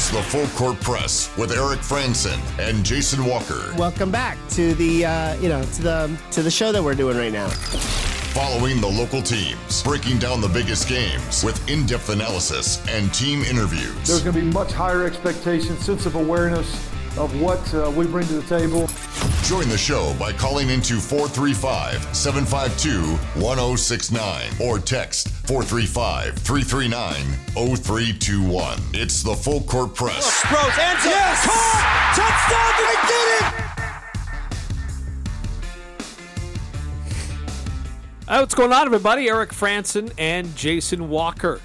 It's the Full Court Press with Eric Frandsen and Jason Walker. Welcome back to the uh, you know to the to the show that we're doing right now. Following the local teams, breaking down the biggest games with in-depth analysis and team interviews. There's going to be much higher expectations, sense of awareness of what uh, we bring to the table. Join the show by calling into 435-752-1069 or text 435-339-0321. It's the Full Court Press. Rose, ends up, Yes! caught, touchdown, I did it! Uh, what's going on, everybody? Eric Frandsen and Jason Walker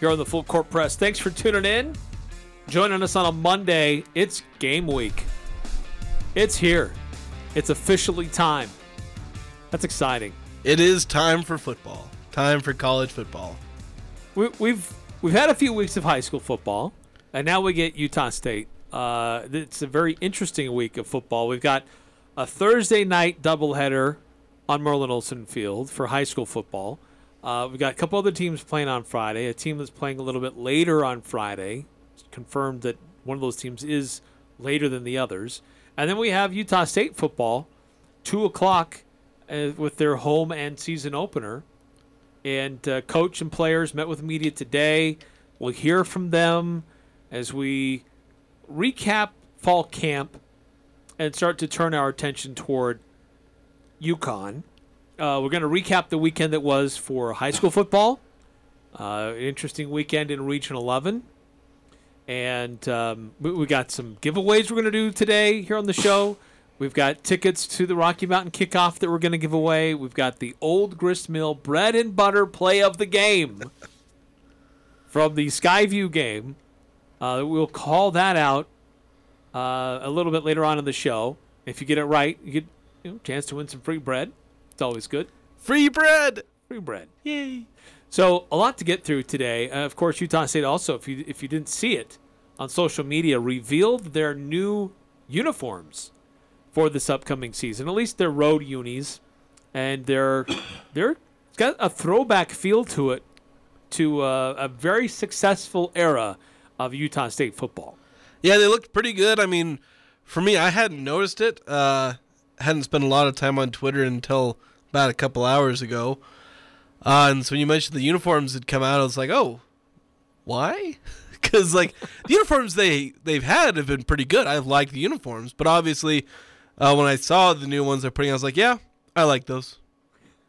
here on the Full Court Press. Thanks for tuning in. Joining us on a Monday. It's game week. It's here. It's officially time. That's exciting. It is time for football. Time for college football. We, we've we've had a few weeks of high school football, and now we get Utah State. Uh, it's a very interesting week of football. We've got a Thursday night doubleheader on Merlin Olsen Field for high school football. Uh, we've got a couple other teams playing on Friday. A team that's playing a little bit later on Friday. It's confirmed that one of those teams is later than the others. And then we have Utah State football, two o'clock, uh, with their home and season opener. And uh, coach and players met with media today. We'll hear from them as we recap fall camp and start to turn our attention toward UConn. Uh, we're going to recap the weekend that was for high school football. Uh, interesting weekend in Region 11. And um, we, we got some giveaways we're going to do today here on the show. We've got tickets to the Rocky Mountain kickoff that we're going to give away. We've got the Old Grist Mill bread and butter play of the game from the Skyview game. Uh, we'll call that out uh, a little bit later on in the show. If you get it right, you get you know, a chance to win some free bread. It's always good. Free bread. Free bread. Yay. So a lot to get through today. Uh, of course, Utah State also, if you if you didn't see it on social media, revealed their new uniforms for this upcoming season. At least their road unis, and they're they're got a throwback feel to it to uh, a very successful era of Utah State football. Yeah, they looked pretty good. I mean, for me, I hadn't noticed it. Uh, hadn't spent a lot of time on Twitter until about a couple hours ago. Uh, and so when you mentioned the uniforms had come out, I was like, oh, why? Because like the uniforms they they've had have been pretty good. I've liked the uniforms, but obviously, uh, when I saw the new ones they're putting, I was like, yeah, I like those.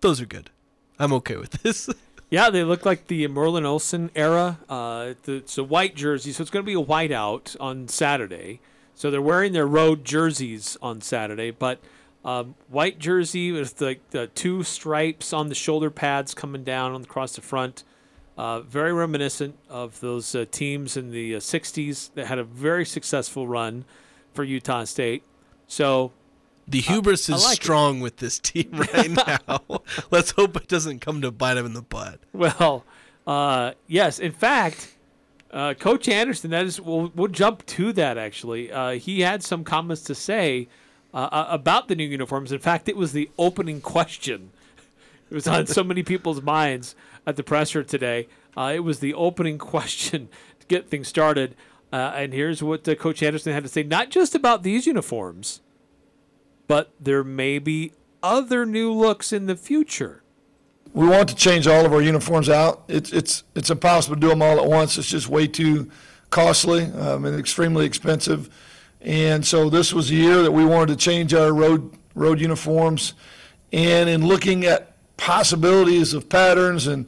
Those are good. I'm okay with this. Yeah, they look like the Merlin Olsen era. Uh, the, it's a white jersey, so it's going to be a whiteout on Saturday. So they're wearing their road jerseys on Saturday, but um, white jersey with the, the two stripes on the shoulder pads coming down across the front. Uh, very reminiscent of those uh, teams in the uh, 60s that had a very successful run for Utah State. So The hubris I is like it. strong with this team right now. Let's hope it doesn't come to bite him in the butt. Well, uh, yes. In fact, uh, Coach Anderson. That is. We'll, we'll jump to that. Actually, uh, he had some comments to say about the new uniforms. In fact, it was the opening question. It was on so many people's minds at the presser today. Uh, it was the opening question to get things started. Uh, and here's what uh, Coach Anderson had to say, not just about these uniforms, but there may be other new looks in the future. We want to change all of our uniforms out. It's it's it's impossible to do them all at once. It's just way too costly um, and extremely expensive. And so this was a year that we wanted to change our road road uniforms. And in looking at possibilities of patterns and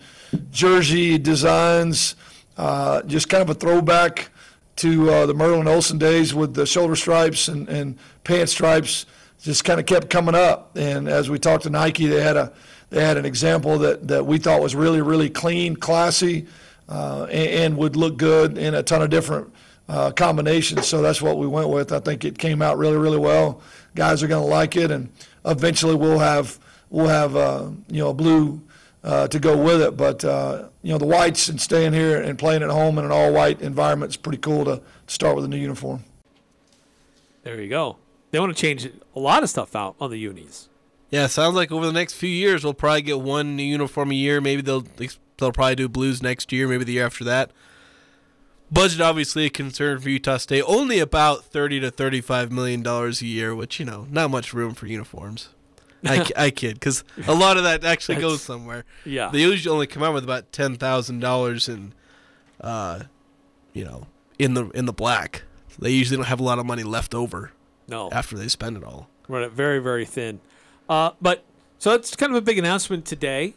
jersey designs, uh, just kind of a throwback to uh, the Merlin Olsen days with the shoulder stripes and, and pant stripes just kind of kept coming up. And as we talked to Nike, they had a they had an example that, that we thought was really really clean, classy, uh, and, and would look good in a ton of different uh, combinations. So that's what we went with. I think it came out really really well. Guys are going to like it, and eventually we'll have we'll have uh, you know a blue uh, to go with it. But uh, you know the whites and staying here and playing at home in an all white environment is pretty cool to start with a new uniform. There you go. They want to change a lot of stuff out on the unis. Yeah, sounds like over the next few years we'll probably get one new uniform a year. Maybe they'll they'll probably do blues next year, maybe the year after that. Budget obviously a concern for Utah State. Only about thirty to thirty-five million dollars a year, which you know, not much room for uniforms. I, I kid, because a lot of that actually goes somewhere. Yeah. They usually only come out with about ten thousand dollars in, uh, you know, in the in the black. They usually don't have a lot of money left over no. after they spend it all. Run it very, very thin. Uh, but so it's kind of a big announcement today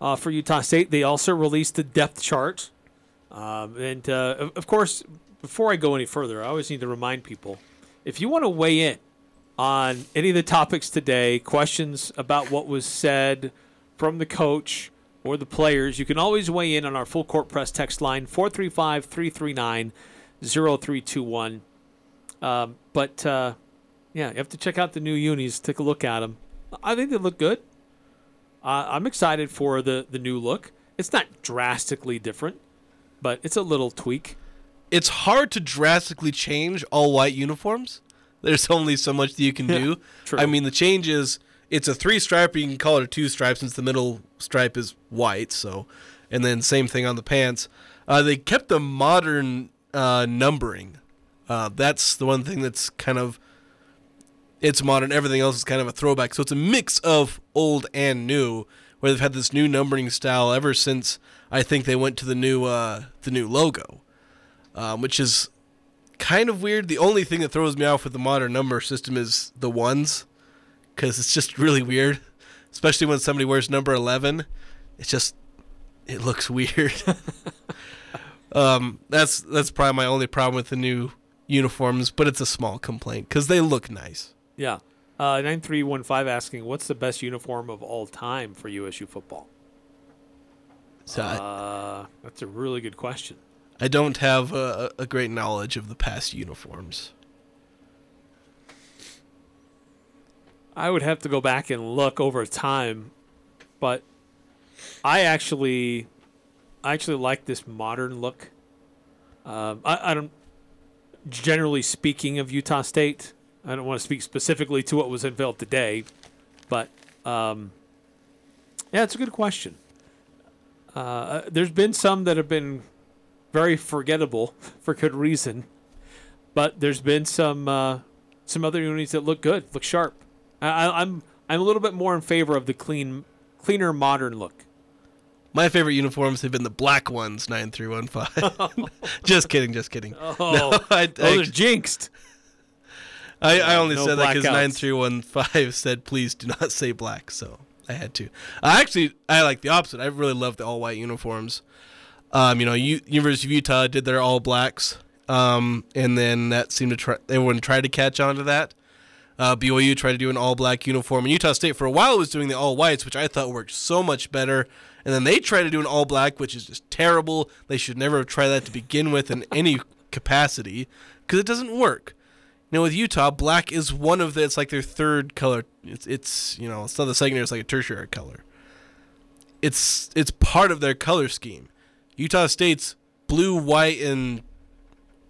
uh, for Utah State. They also released the depth chart. Um, and uh, of course, before I go any further, I always need to remind people if you want to weigh in on any of the topics today, questions about what was said from the coach or the players, you can always weigh in on our full court press text line 435 339 0321. Um, but uh, yeah, you have to check out the new unis. Take a look at them. I think they look good. Uh, I'm excited for the the new look. It's not drastically different, but it's a little tweak. It's hard to drastically change all white uniforms. There's only so much that you can do. True. I mean, the change is it's a three stripe. You can call it a two stripe since the middle stripe is white. So, and then same thing on the pants. Uh, they kept the modern uh, numbering. Uh, that's the one thing that's kind of it's modern. Everything else is kind of a throwback. So it's a mix of old and new, where they've had this new numbering style ever since I think they went to the new uh, the new logo, um, which is kind of weird. The only thing that throws me off with the modern number system is the ones, because it's just really weird, especially when somebody wears number eleven. It's just it looks weird. um, that's that's probably my only problem with the new uniforms, but it's a small complaint because they look nice. Yeah. Uh, 9315 asking, what's the best uniform of all time for USU football? So Uh, that's a really good question. I don't have a, a great knowledge of the past uniforms. I would have to go back and look over time, but I actually, I actually like this modern look. Um, I, I don't. Generally speaking, of Utah State, I don't want to speak specifically to what was unveiled today, but um, yeah, it's a good question. Uh, there's been some that have been very forgettable for good reason, but there's been some uh, some other units that look good, look sharp. I, I- I'm I'm a little bit more in favor of the clean, cleaner, modern look. My favorite uniforms have been the black ones, nine three one five. Just kidding, just kidding. Oh, I, those I, are jinxed. I, I only no said that because nine three one five said please do not say black, so I had to. I actually I like the opposite. I really love the all white uniforms. Um, you know, U- University of Utah did their all blacks, um, and then that seemed to try. Everyone tried to catch on to that. Uh, BYU tried to do an all black uniform, and Utah State for a while was doing the all whites, which I thought worked so much better. And then they tried to do an all black, which is just terrible. They should never have tried that to begin with in any capacity because it doesn't work. You know, with Utah, black is one of the. It's like their third color. It's it's you know it's not the secondary. It's like a tertiary color. It's it's part of their color scheme. Utah State's blue, white, and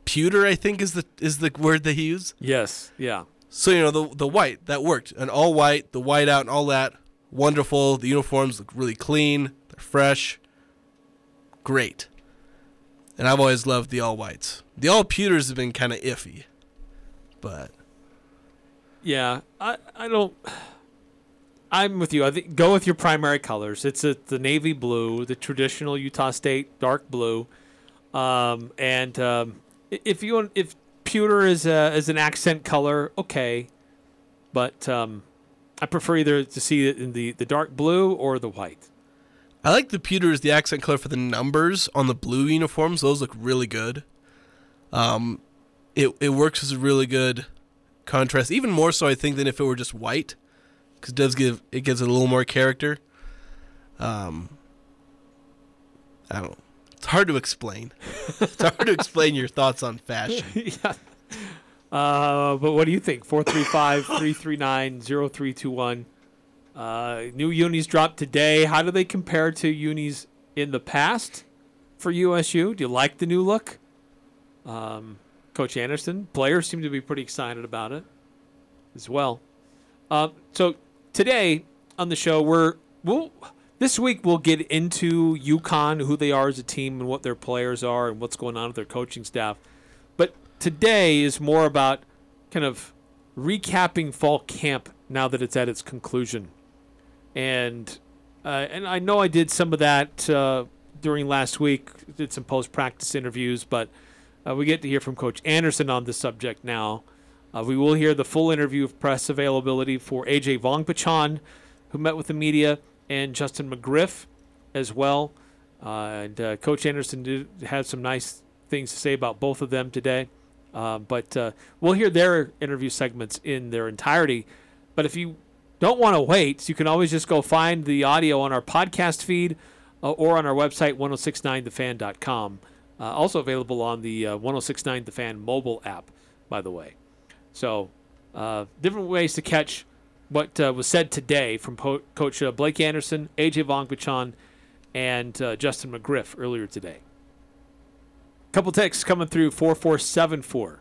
pewter. I think is the is the word they use. Yes, yeah. So you know the the white that worked, and all white, the white out, and all that. Wonderful. The uniforms look really clean. They're fresh. Great. And I've always loved the all whites. The all pewters have been kind of iffy, but Yeah, I, I don't. I'm with you. I think go with your primary colors. It's a, the navy blue, the traditional Utah State dark blue, um, and um, if you if pewter is a, is an accent color, okay, but um, I prefer either to see it in the, the dark blue or the white. I like the pewter as the accent color for the numbers on the blue uniforms. Those look really good. Um, it it works as a really good contrast, even more so I think than if it were just white, because it does give it gives it a little more character. Um, I don't. It's hard to explain. it's hard to explain your thoughts on fashion. yeah. Uh, but what do you think? 435 339 0321. Uh, new unis dropped today. How do they compare to unis in the past for USU? Do you like the new look? Um, Coach Anderson, players seem to be pretty excited about it as well. Uh, so today on the show, we're we'll, this week we'll get into UConn, who they are as a team, and what their players are, and what's going on with their coaching staff. But today is more about kind of recapping fall camp now that it's at its conclusion, and uh, and I know I did some of that uh, during last week. Did some post practice interviews, but uh, we get to hear from Coach Anderson on the subject now. Uh, we will hear the full interview of press availability for AJ Vongphachanh, who met with the media, and Justin McGriff as well. Uh, and uh, Coach Anderson did have some nice things to say about both of them today. Uh, but uh, we'll hear their interview segments in their entirety. But if you don't want to wait, you can always just go find the audio on our podcast feed uh, or on our website, 1069thefan.com. Uh, also available on the uh, 1069 The Fan mobile app, by the way. So, uh, different ways to catch what uh, was said today from po- Coach uh, Blake Anderson, AJ Vongphachanh, and uh, Justin McGriff earlier today. Couple texts coming through 4474.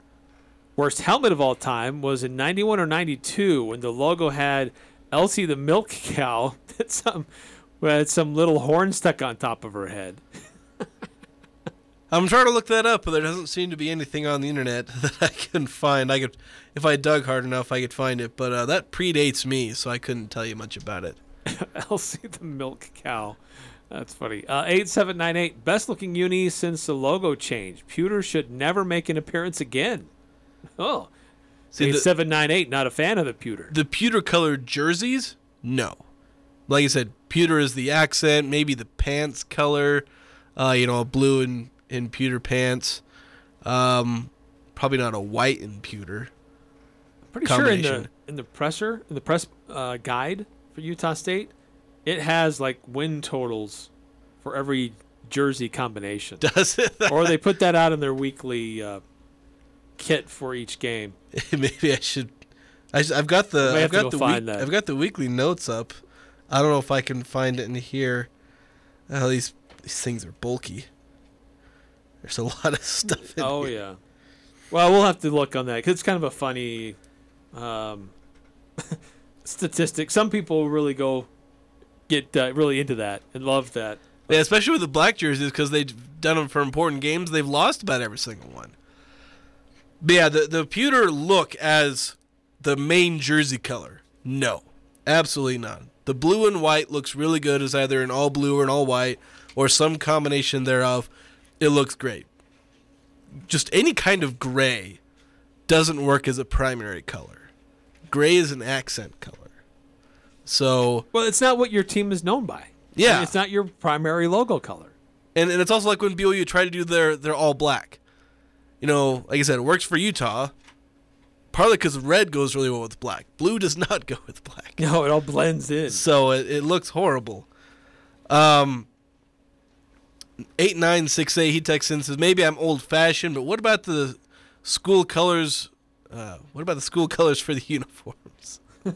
Worst helmet of all time was in 91 or 92 when the logo had Elsie the milk cow that some had some little horn stuck on top of her head. I'm trying to look that up, but there doesn't seem to be anything on the internet that I can find. I could, if I dug hard enough, I could find it. But uh, that predates me, so I couldn't tell you much about it. Elsie the milk cow. That's funny. Uh, 8798. Best looking uni since the logo change. Pewter should never make an appearance again. Oh. See, the- 8798. Not a fan of the pewter. The pewter colored jerseys, no. Like I said, pewter is the accent. Maybe the pants color, uh, you know, blue and in pewter pants. Um, probably not a white in pewter. Pretty sure in the in the presser in the press uh, guide for Utah State, it has like win totals for every jersey combination. Does it? or they put that out in their weekly uh, kit for each game. Maybe I should. I, have got the. I've have to got go the. find week- that. I've got the weekly notes up. I don't know if I can find it in here. Oh, these these things are bulky. There's a lot of stuff in there. Oh here. yeah. Well, we'll have to look on that because it's kind of a funny um, statistic. Some people really go get uh, really into that and love that. Yeah, especially with the black jerseys because they've done them for important games. They've lost about every single one. But yeah, the the pewter look as the main jersey color. No, absolutely not. The blue and white looks really good as either an all blue or an all white or some combination thereof. It looks great. Just any kind of gray doesn't work as a primary color. Gray is an accent color. So Well, it's not what your team is known by. Yeah. it's not your primary logo color. And, and it's also like when BYU try to do their their all black. You know, like I said, it works for Utah. Partly because red goes really well with black. Blue does not go with black. No, it all blends in. So it, it looks horrible. Um, eight nine six eight. He texts in and says maybe I'm old fashioned, but what about the school colors? Uh, what about the school colors for the uniforms?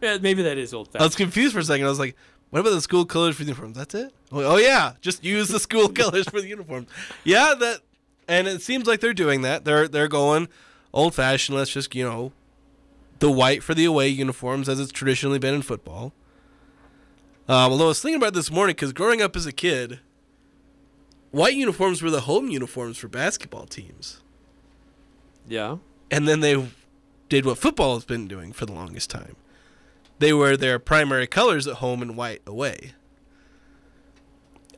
Yeah, maybe that is old fashioned. I was confused for a second. I was like, what about the school colors for the uniforms? That's it? Oh, oh, yeah, just use the school colors for the uniforms. Yeah, that and it seems like they're doing that. They're they're going old fashioned. Let's just, you know, the white for the away uniforms as it's traditionally been in football. Um, although I was thinking about it this morning because growing up as a kid, white uniforms were the home uniforms for basketball teams. Yeah. And then they did what football has been doing for the longest time. They wear their primary colors at home and white away.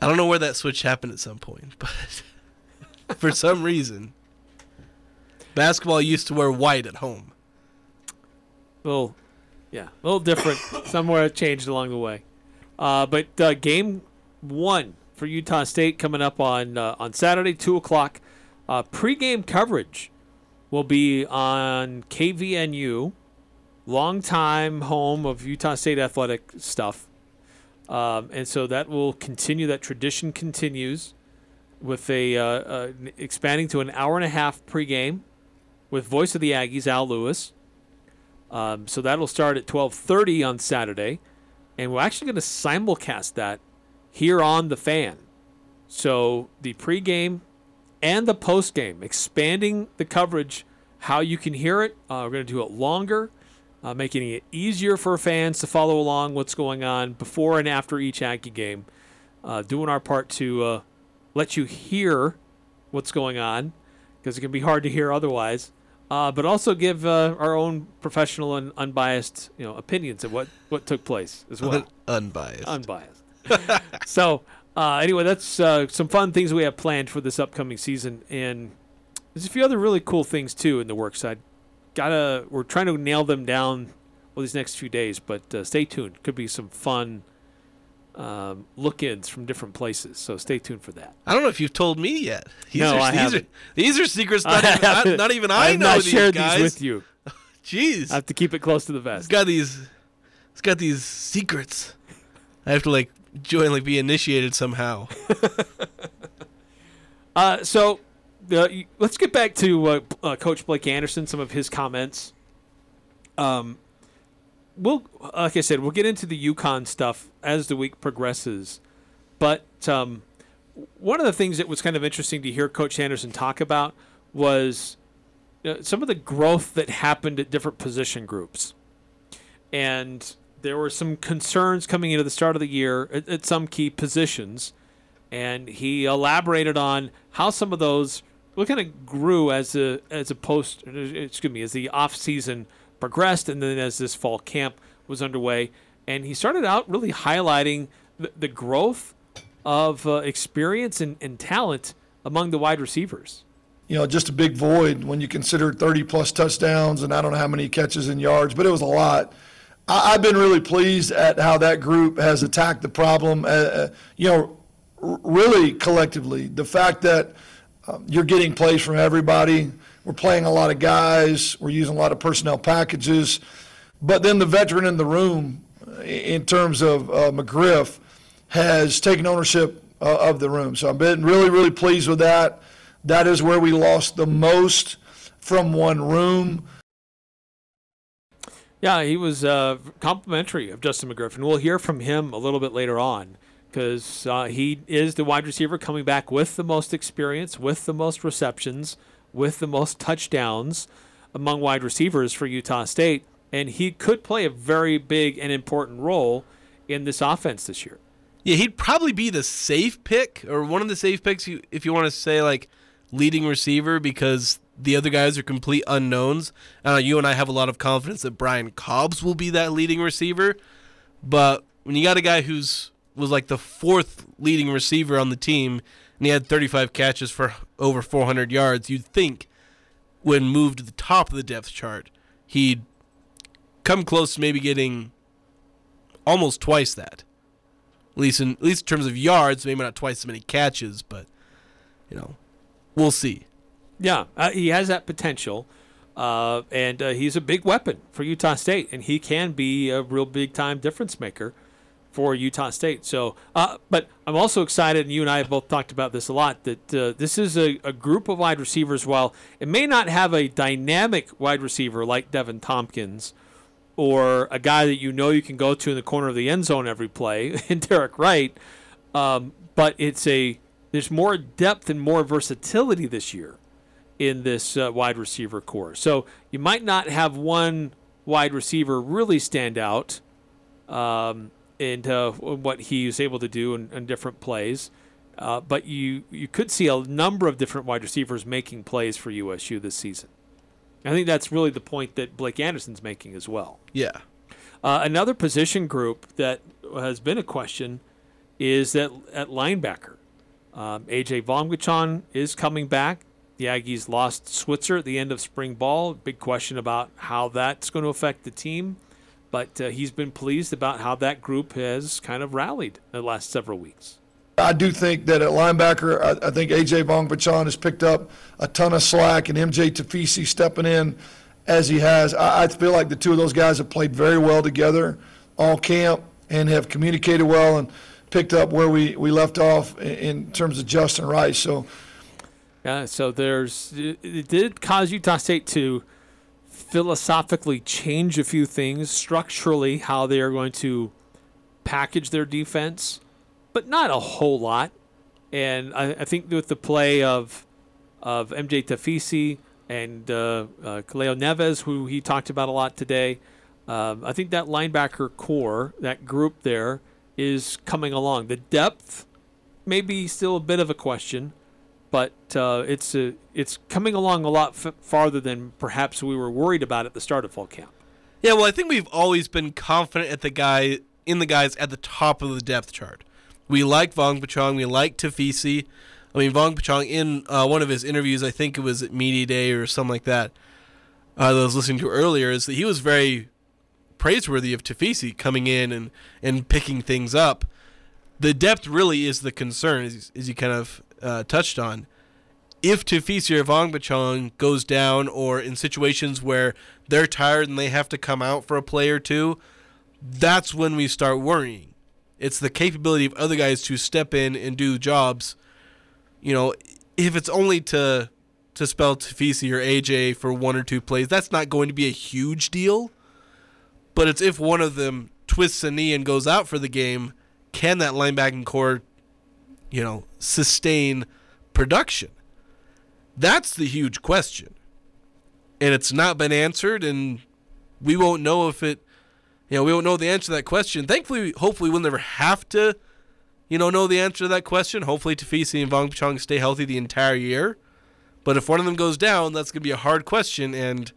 I don't know where that switch happened at some point, but for some reason, basketball used to wear white at home. little, yeah, a little different. Somewhere it changed along the way. Uh, but uh, game one for Utah State coming up on uh, on Saturday, two o'clock. Uh, pre-game coverage will be on KVNU, longtime home of Utah State athletic stuff, um, and so that will continue. That tradition continues with a uh, uh, expanding to an hour and a half pregame with voice of the Aggies, Al Lewis. Um, so that'll start at 12:30 on Saturday, and we're actually going to simulcast that here on the fan. So the pregame and the postgame, expanding the coverage, how you can hear it. Uh, we're going to do it longer, uh, making it easier for fans to follow along what's going on before and after each Aggie game, uh, doing our part to uh, let you hear what's going on because it can be hard to hear otherwise. Uh, but also give uh, our own professional and unbiased, you know, opinions of what, what took place as well Unbiased. unbiased. so uh, anyway, that's uh, some fun things we have planned for this upcoming season, and there's a few other really cool things too in the works. I gotta we're trying to nail them down over these next few days, but uh, stay tuned. Could be some fun um, look-ins from different places, so stay tuned for that. I don't know if you've told me yet. These No, are, I these haven't. Are, these are secrets not, I even, not, haven't- not even I, have know not these shared guys. these with you. Jeez. I have to keep it close to the It's vest. got these it's got these secrets. I have to like join like be initiated somehow. Uh, so uh, let's get back to uh, uh, Coach Blake Anderson, some of his comments. Um, we'll, like I said, we'll get into the UConn stuff as the week progresses. But um, one of the things that was kind of interesting to hear Coach Anderson talk about was uh, some of the growth that happened at different position groups. And there were some concerns coming into the start of the year at, at some key positions and he elaborated on how some of those what kind of grew as a as a post excuse me as the off season progressed and then as this fall camp was underway and he started out really highlighting the, the growth of uh, experience and, and talent among the wide receivers you know, just a big void when you consider 30 plus touchdowns and I don't know how many catches and yards, but it was a lot. I, I've been really pleased at how that group has attacked the problem. Uh, uh, you know, really collectively, the fact that um, you're getting plays from everybody. We're playing a lot of guys. We're using a lot of personnel packages. But then the veteran in the room, in terms of uh, McGriff, has taken ownership uh, of the room. So I've been really, really pleased with that. That is where we lost the most from one room. Yeah, he was uh, complimentary of Justin McGriff, and we'll hear from him a little bit later on because uh, he is the wide receiver coming back with the most experience, with the most receptions, with the most touchdowns among wide receivers for Utah State, and he could play a very big and important role in this offense this year. Yeah, he'd probably be the safe pick or one of the safe picks if you want to say like leading receiver because the other guys are complete unknowns. You and I have a lot of confidence that Brian Cobbs will be that leading receiver, but when you got a guy who's was like the fourth leading receiver on the team and he had 35 catches for over 400 yards, you'd think when moved to the top of the depth chart, he'd come close to maybe getting almost twice that at least in at least in terms of yards, maybe not twice as many catches, but you know, we'll see. Yeah, uh, he has that potential, uh, and uh, he's a big weapon for Utah State, and he can be a real big time difference maker for Utah State. So, uh, but I'm also excited, and you and I have both talked about this a lot, that uh, this is a, a group of wide receivers. While it may not have a dynamic wide receiver like Deven Thompkins, or a guy that you know you can go to in the corner of the end zone every play, in Derek Wright, um, but it's a there's more depth and more versatility this year in this uh, wide receiver core. So you might not have one wide receiver really stand out um, in uh, what he was able to do in, in different plays. Uh, but you you could see a number of different wide receivers making plays for USU this season. I think that's really the point that Blake Anderson's making as well. Yeah. Uh, another position group that has been a question is that at linebacker. Um, AJ Vongphachanh is coming back. The Aggies lost Switzer at the end of spring ball. Big question about how that's going to affect the team. But uh, he's been pleased about how that group has kind of rallied the last several weeks. I do think that at linebacker, I, I think A.J. Vongphachanh has picked up a ton of slack, and M.J. Tafisi stepping in as he has. I, I feel like the two of those guys have played very well together all camp and have communicated well and picked up where we, we left off in, in terms of Justin Rice. So Yeah, so there's it, it did cause Utah State to philosophically change a few things structurally, how they are going to package their defense, but not a whole lot. And I, I think with the play of of MJ Tafisi and uh, uh, Kaleo Neves, who he talked about a lot today, Um, I think that linebacker core, that group there, is coming along. The depth, maybe still a bit of a question, but uh, it's a, it's coming along a lot f- farther than perhaps we were worried about at the start of fall camp. Yeah, well, I think we've always been confident at the guy in the guys at the top of the depth chart. We like Vongphachanh, we like Tafisi. I mean, Vongphachanh in uh, one of his interviews, I think it was at Media Day or something like that, uh, that I was listening to earlier, is that he was very praiseworthy of Tafisi coming in and, and picking things up. The depth really is the concern, as, as you kind of uh, touched on. If Tafisi or Vongphachanh goes down, or in situations where they're tired and they have to come out for a play or two, that's when we start worrying. It's the capability of other guys to step in and do jobs. You know, if it's only to to spell Tafisi or AJ for one or two plays, that's not going to be a huge deal. But it's if one of them twists a knee and goes out for the game, can that linebacking core, you know, sustain production? That's the huge question. And it's not been answered, and we won't know if it, you know, we won't know the answer to that question. Thankfully, hopefully, we'll never have to, you know, know the answer to that question. Hopefully, Tafisi and Vongphachanh stay healthy the entire year. But if one of them goes down, that's going to be a hard question, and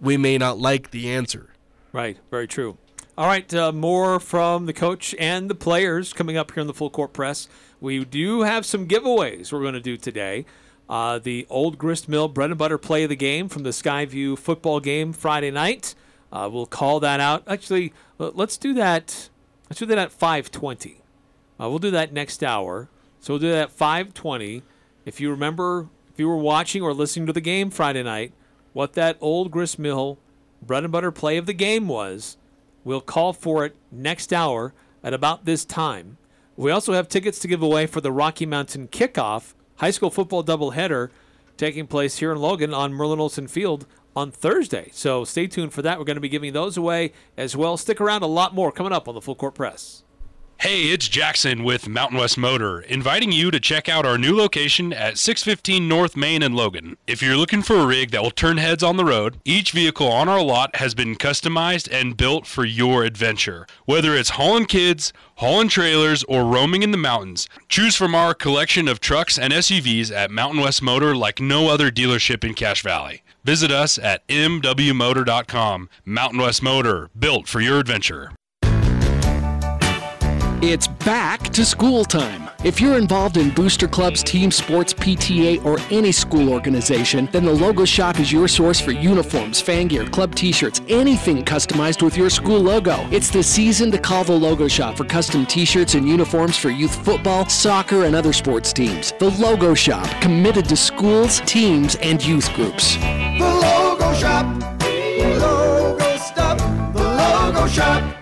we may not like the answer. Right, very true. All right, uh, more from the coach and the players coming up here in the full court press. We do have some giveaways we're going to do today. Uh, the Old Grist Mill bread and butter play of the game from the Skyview football game Friday night. Uh, we'll call that out. Actually, let's do that. Let's do that at 5:20. Uh, we'll do that next hour. So we'll do that at 5:20. If you remember, if you were watching or listening to the game Friday night, what that Old Grist Mill bread and butter play of the game was, we'll call for it next hour at about this time. We also have tickets to give away for the Rocky Mountain Kickoff high school football doubleheader taking place here in Logan on Merlin Olsen Field on Thursday. So stay tuned for that. We're going to be giving those away as well. Stick around, a lot more coming up on the Full Court Press. Hey, it's Jackson with Mountain West Motor, inviting you to check out our new location at 615 North Main in Logan. If you're looking for a rig that will turn heads on the road, each vehicle on our lot has been customized and built for your adventure. Whether it's hauling kids, hauling trailers, or roaming in the mountains, choose from our collection of trucks and SUVs at Mountain West Motor like no other dealership in Cache Valley. Visit us at mwmotor.com. Mountain West Motor, built for your adventure. It's back to school time. If you're involved in booster clubs, team sports, PTA, or any school organization, then the Logo Shop is your source for uniforms, fan gear, club t shirts, anything customized with your school logo. It's the season to call the Logo Shop for custom t shirts and uniforms for youth football, soccer, and other sports teams. The Logo Shop, committed to schools, teams, and youth groups. The Logo Shop. The Logo Stop. The Logo Shop.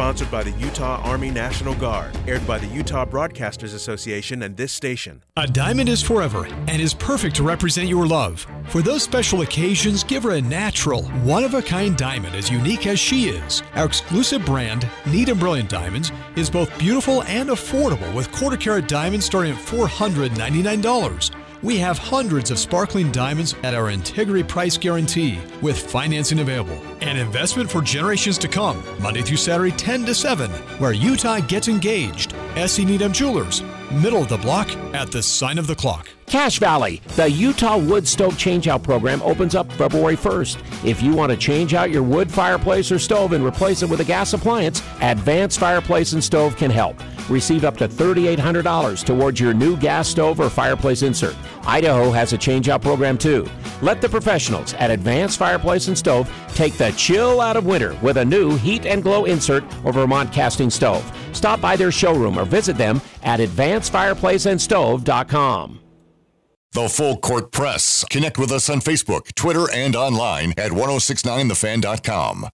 Sponsored by the Utah Army National Guard. Aired by the Utah Broadcasters Association and this station. A diamond is forever and is perfect to represent your love. For those special occasions, give her a natural, one of a kind diamond as unique as she is. Our exclusive brand, Neat and Brilliant Diamonds, is both beautiful and affordable with quarter carat diamonds starting at $499. We have hundreds of sparkling diamonds at our integrity price guarantee with financing available. An investment for generations to come, Monday through Saturday, 10 to 7, where Utah gets engaged. SC Needham Jewelers, middle of the block at the sign of the clock. Cache Valley, the Utah Wood Stove Changeout Program opens up February 1st. If you want to change out your wood fireplace or stove and replace it with a gas appliance, Advanced Fireplace and Stove can help. Receive up to $3,800 towards your new gas stove or fireplace insert. Idaho has a changeout program too. Let the professionals at Advanced Fireplace and Stove take the chill out of winter with a new heat and glow insert or Vermont casting stove. Stop by their showroom or visit them at advancedfireplaceandstove.com. The Full Court Press. Connect with us on Facebook, Twitter, and online at 1069thefan.com.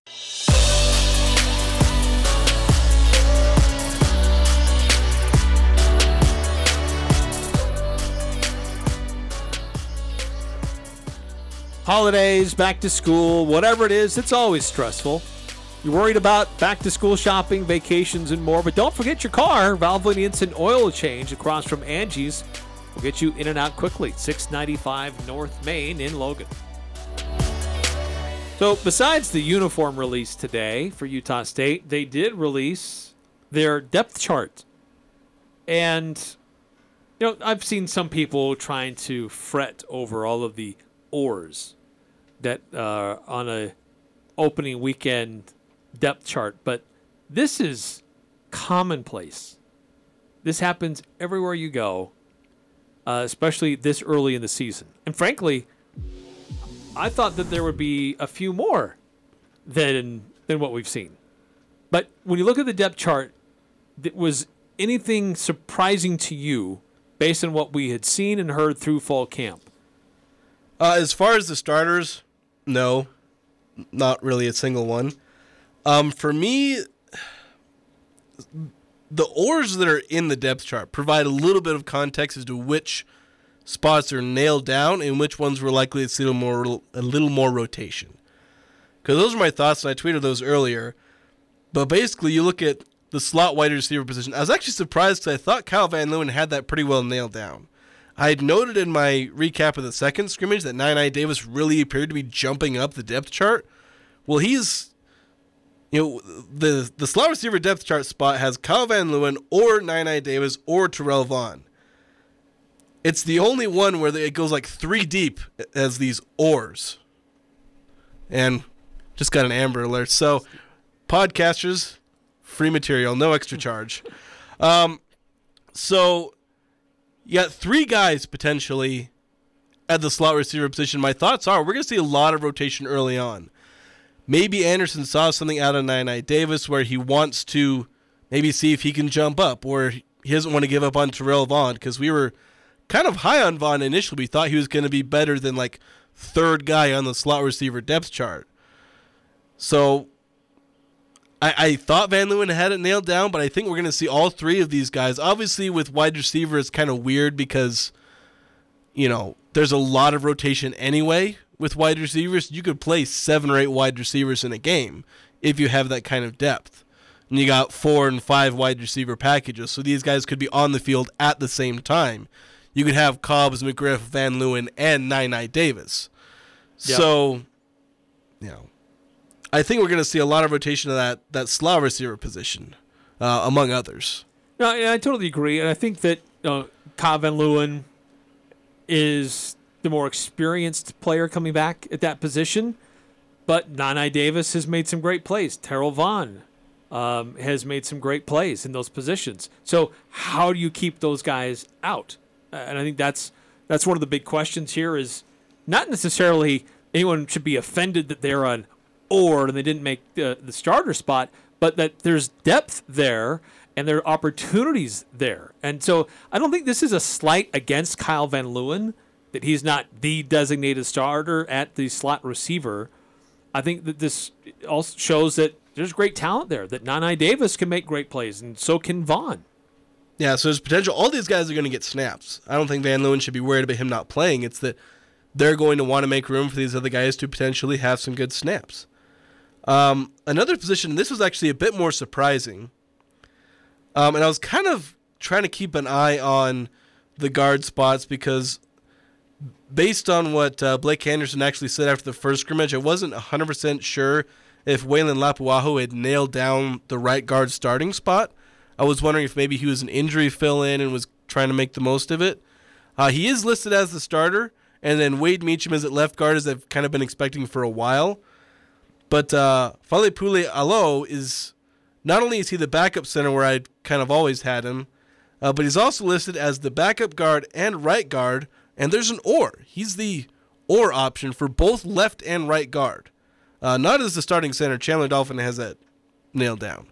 Holidays, back to school, whatever it is, it's always stressful. You're worried about back to school shopping, vacations, and more, but don't forget your car. Valvoline Instant Oil Change across from Angie's will get you in and out quickly. 695 North Main in Logan. So, besides the uniform release today for Utah State, they did release their depth chart. And, you know, I've seen some people trying to fret over all of the ors that uh, on a opening weekend depth chart, but this is commonplace. This happens everywhere you go, uh, especially this early in the season. And frankly, I thought that there would be a few more than than what we've seen. But when you look at the depth chart, was anything surprising to you based on what we had seen and heard through fall camp? Uh, as far as the starters, no, not really a single one. Um, for me, the ores that are in the depth chart provide a little bit of context as to which spots are nailed down and which ones we're likely to see a little more, a little more rotation. Because those are my thoughts, and I tweeted those earlier. But basically, you look at the slot wide receiver position. I was actually surprised because I thought Kyle Van Leeuwen had that pretty well nailed down. I had noted in my recap of the second scrimmage that Nine Davis really appeared to be jumping up the depth chart. Well, he's you know the the slot receiver depth chart spot has Kyle Van Leeuwen or Nine Davis or Terrell Vaughn. It's the only one where it goes like three deep as these ors. And just got an Amber Alert. So, podcasters, free material, no extra charge. Um, so you got three guys potentially at the slot receiver position. My thoughts are we're going to see a lot of rotation early on. Maybe Anderson saw something out of Nine Davis where he wants to maybe see if he can jump up, or he doesn't want to give up on Terrell Vaughn because we were kind of high on Vaughn initially. We thought he was going to be better than like third guy on the slot receiver depth chart. So I, I thought Van Leeuwen had it nailed down, but I think we're going to see all three of these guys. Obviously, with wide receiver, it's kind of weird because, you know, there's a lot of rotation anyway with wide receivers. You could play seven or eight wide receivers in a game if you have that kind of depth. And you got four and five wide receiver packages, so these guys could be on the field at the same time. You could have Cobbs, McGriff, Van Leeuwen, and Nine Davis. Yep. So, you know, I think we're going to see a lot of rotation of that that slot receiver position, uh, among others. No, I, I totally agree, and I think that uh, Kyle Van Leeuwen is the more experienced player coming back at that position. But Nani Davis has made some great plays. Terrell Vaughn um, has made some great plays in those positions. So how do you keep those guys out? And I think that's that's one of the big questions here. Is not necessarily anyone should be offended that they're on or and they didn't make the, the starter spot, but that there's depth there and there are opportunities there. And so I don't think this is a slight against Kyle Van Leeuwen that he's not the designated starter at the slot receiver. I think that this also shows that there's great talent there, that Nani Davis can make great plays, and so can Vaughn. Yeah, so there's potential. All these guys are going to get snaps. I don't think Van Leeuwen should be worried about him not playing. It's that they're going to want to make room for these other guys to potentially have some good snaps. Um, another position, this was actually a bit more surprising, um, and I was kind of trying to keep an eye on the guard spots because based on what uh, Blake Anderson actually said after the first scrimmage, I wasn't 100% sure if Weylin Lapuaho had nailed down the right guard starting spot. I was wondering if maybe he was an injury fill in and was trying to make the most of it. Uh, he is listed as the starter, and then Wade Meacham is at left guard, as I've kind of been expecting for a while. But uh, Falepule Alo is not only is he the backup center where I kind of always had him, uh, but he's also listed as the backup guard and right guard, and there's an or. He's the or option for both left and right guard. Uh, not as the starting center. Chandler Dolphin has that nailed down.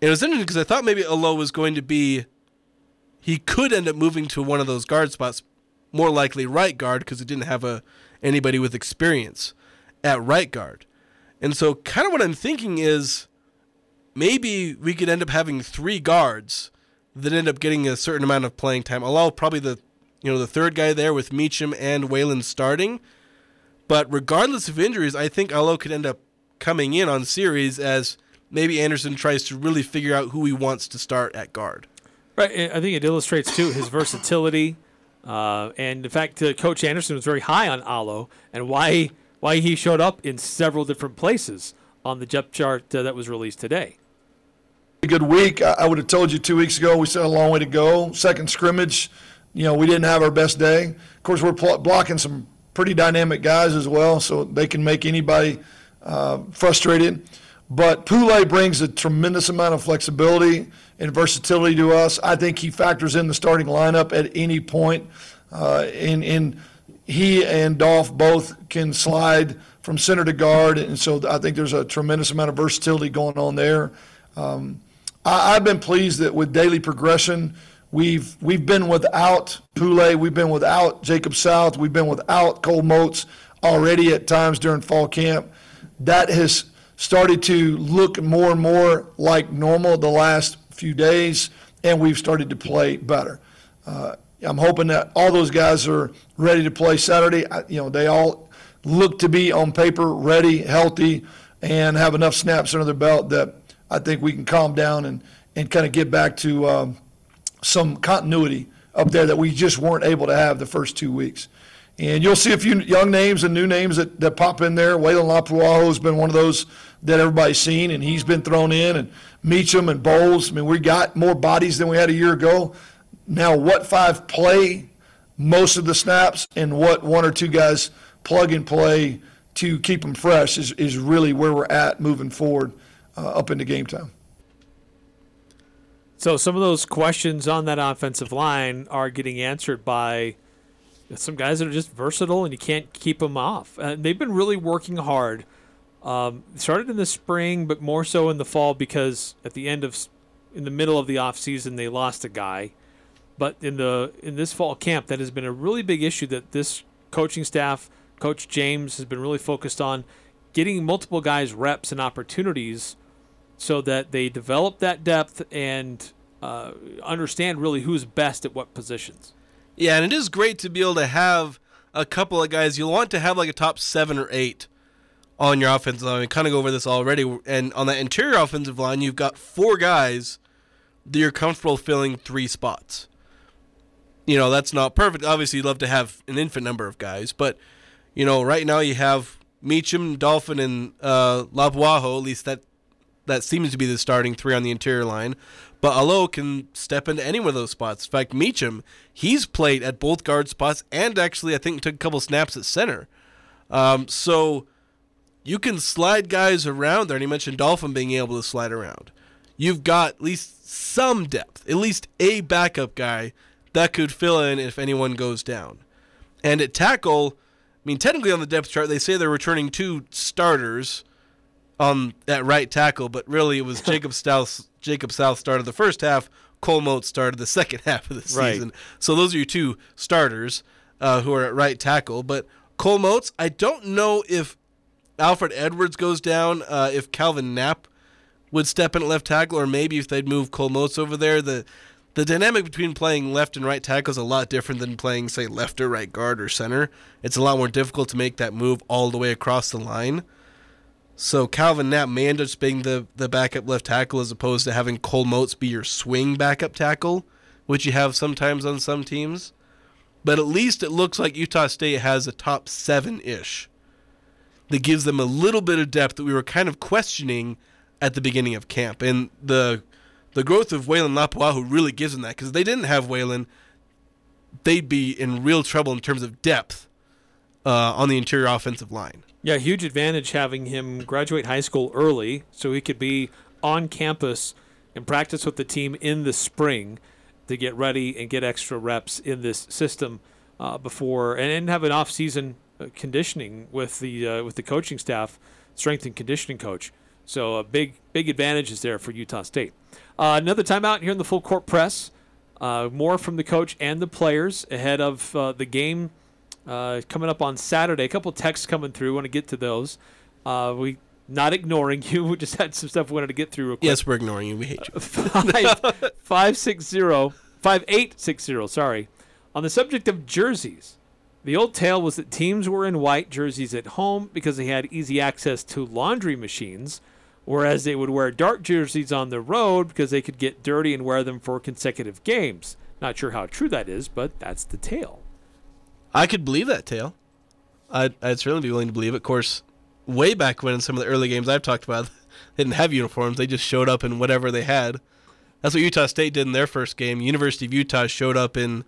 And it was interesting because I thought maybe Alo was going to be, he could end up moving to one of those guard spots, more likely right guard because he didn't have a anybody with experience at right guard. And so, kind of what I'm thinking is maybe we could end up having three guards that end up getting a certain amount of playing time. Alo probably the you know the third guy there with Meacham and Weylin starting, But regardless of injuries, I think Alo could end up coming in on series as maybe Anderson tries to really figure out who he wants to start at guard. Right. I think it illustrates too his versatility, uh, and in fact, uh, Coach Anderson was very high on Alo, and why why he showed up in several different places on the depth chart uh, that was released today. A good week. I I would have told you two weeks ago we still had a long way to go. Second scrimmage, you know, we didn't have our best day. Of course, we're pl- blocking some pretty dynamic guys as well, so they can make anybody uh, frustrated. But Poulet brings a tremendous amount of flexibility and versatility to us. I think he factors in the starting lineup at any point. Uh, and, and he and Dolph both can slide from center to guard, and so I think there's a tremendous amount of versatility going on there. Um, I, I've been pleased that with daily progression, we've we've been without Poulet, we've been without Jacob South, we've been without Cole Moats already at times during fall camp. That has started to look more and more like normal the last few days, and we've started to play better. Uh, I'm hoping that all those guys are ready to play Saturday. I, you know, they all look to be on paper ready, healthy, and have enough snaps under their belt that I think we can calm down and, and kind of get back to um, some continuity up there that we just weren't able to have the first two weeks. And you'll see a few young names and new names that, that pop in there. Weylin Lapuaho has been one of those that everybody's seen, and he's been thrown in, and Meacham and Bowles. I mean, we got more bodies than we had a year ago. Now, what five play most of the snaps, and what one or two guys plug and play to keep them fresh is, is really where we're at moving forward uh, up into game time. So some of those questions on that offensive line are getting answered by some guys that are just versatile and you can't keep them off. Uh, they've been really working hard. Um, started in the spring, but more so in the fall because at the end of, in the middle of the off season, they lost a guy. But in the in this fall camp, that has been a really big issue that this coaching staff, Coach James, has been really focused on getting multiple guys reps and opportunities so that they develop that depth and uh, understand really who's best at what positions. Yeah, and it is great to be able to have a couple of guys. You'll want to have like a top seven or eight on your offensive line. We kind of go over this already. And on that interior offensive line, you've got four guys that you're comfortable filling three spots. You know, that's not perfect. Obviously, you'd love to have an infinite number of guys, but, you know, right now you have Meacham, Dolphin, and uh. At least that that seems to be the starting three on the interior line. But Alo can step into any one of those spots. In fact, Meacham, he's played at both guard spots and actually, I think, took a couple snaps at center. Um, so you can slide guys around there. And you mentioned Dolphin being able to slide around. You've got at least some depth, at least a backup guy that could fill in if anyone goes down. And at tackle, I mean, technically on the depth chart, they say they're returning two starters on at right tackle, but really it was Jacob South. Jacob South started the first half. Cole Moat started the second half of the Right. season. So those are your two starters uh, who are at right tackle. But Cole Moats, I don't know if Alfred Edwards goes down, uh, if Calvin Knapp would step in at left tackle, or maybe if they'd move Cole Moats over there. The the dynamic between playing left and right tackle is a lot different than playing, say, left or right guard or center. It's a lot more difficult to make that move all the way across the line. So Calvin Knapp may end up being the, the backup left tackle as opposed to having Cole Moats be your swing backup tackle, which you have sometimes on some teams. But at least it looks like Utah State has a top seven ish that gives them a little bit of depth that we were kind of questioning at the beginning of camp. And the the growth of Weylin Lapuaho really gives them that because if they didn't have Weylin, they'd be in real trouble in terms of depth uh, on the interior offensive line. Yeah, huge advantage having him graduate high school early so he could be on campus and practice with the team in the spring to get ready and get extra reps in this system uh, before and, and have an off-season uh, conditioning with the uh, with the coaching staff, strength and conditioning coach. So a big big advantage is there for Utah State. Uh, another timeout here in the full court press. Uh, more from the coach and the players ahead of uh, the game uh, coming up on Saturday. A couple texts coming through. Want to get to those. Uh, we not ignoring you. We just had some stuff we wanted to get through. Real quick. Yes, we're ignoring you. We hate you. five, five six zero five eight six zero. Sorry, on the subject of jerseys. The old tale was that teams were in white jerseys at home because they had easy access to laundry machines, whereas they would wear dark jerseys on the road because they could get dirty and wear them for consecutive games. Not sure how true that is, but that's the tale. I could believe that tale. I'd, I'd certainly be willing to believe it. Of course, way back when in some of the early games I've talked about, they didn't have uniforms. They just showed up in whatever they had. That's what Utah State did in their first game. University of Utah showed up in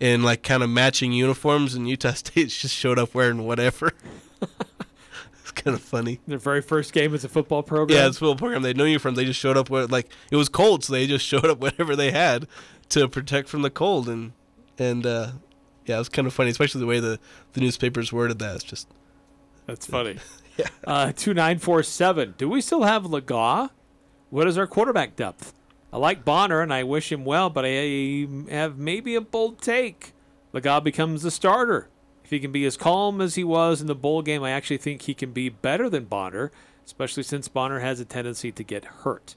in like kind of matching uniforms, and Utah State just showed up wearing whatever. it's kind of funny. Their very first game as a football program. Yeah, it's a football program. They had no uniforms. They just showed up with like it was cold, so they just showed up whatever they had to protect from the cold, and and uh, yeah, it was kind of funny, especially the way the the newspapers worded that. It's just That's funny. yeah. Uh, 2947. Do we still have Legas? What is our quarterback depth? I like Bonner and I wish him well, but I have maybe a bold take. Legas becomes the starter. If he can be as calm as he was in the bowl game, I actually think he can be better than Bonner, especially since Bonner has a tendency to get hurt.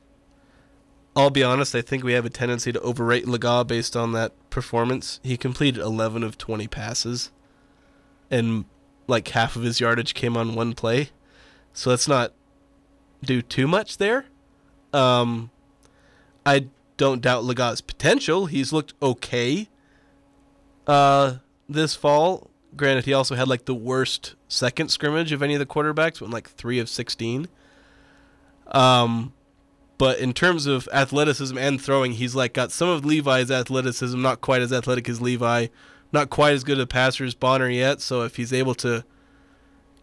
I'll be honest, I think we have a tendency to overrate Legas based on that performance. He completed 11 of 20 passes, and like half of his yardage came on one play. So let's not do too much there. Um, I don't doubt Legas's potential. He's looked okay uh, this fall. Granted, he also had like the worst second scrimmage of any of the quarterbacks, went like three of 16. Um, but in terms of athleticism and throwing, he's like got some of Levi's athleticism, not quite as athletic as Levi, not quite as good a passer as Bonner yet. So if he's able to,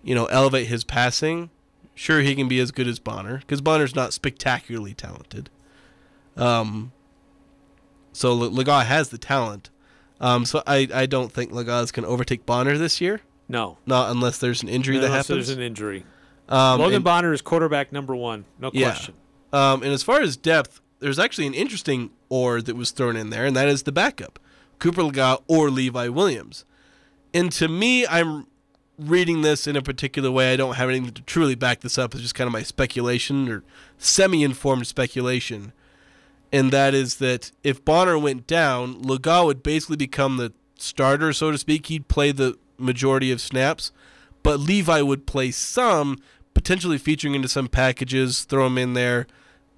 you know, elevate his passing, sure he can be as good as Bonner because Bonner's not spectacularly talented. Um, so Legas has the talent. Um, so I, I don't think Legas can overtake Bonner this year. No, not unless there's an injury that Unless happens. there's an injury. Um, Logan Bonner is quarterback number one, no Yeah. question. Um, and as far as depth, there's actually an interesting or that was thrown in there, and that is the backup, Cooper Legas or Levi Williams. And to me, I'm reading this in a particular way. I don't have anything to truly back this up. It's just kind of my speculation or semi-informed speculation. And that is that if Bonner went down, Legas would basically become the starter, so to speak. He'd play the majority of snaps, but Levi would play some, potentially featuring into some packages, throw him in there,